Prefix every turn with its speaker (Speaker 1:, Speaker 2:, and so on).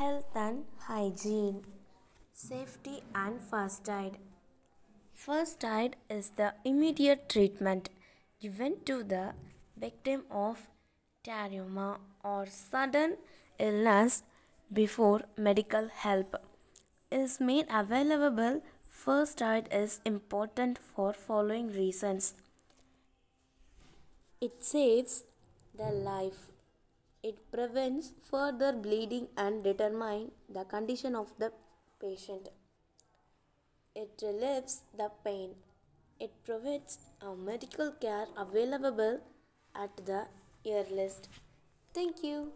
Speaker 1: health and hygiene, safety and first aid. First aid is the immediate treatment given to the victim of trauma or sudden illness before medical help is made available. First aid is important for following reasons. It saves the life. It prevents further bleeding and determines the condition of the patient. It relieves the pain. It provides a medical care available at the earliest. Thank you.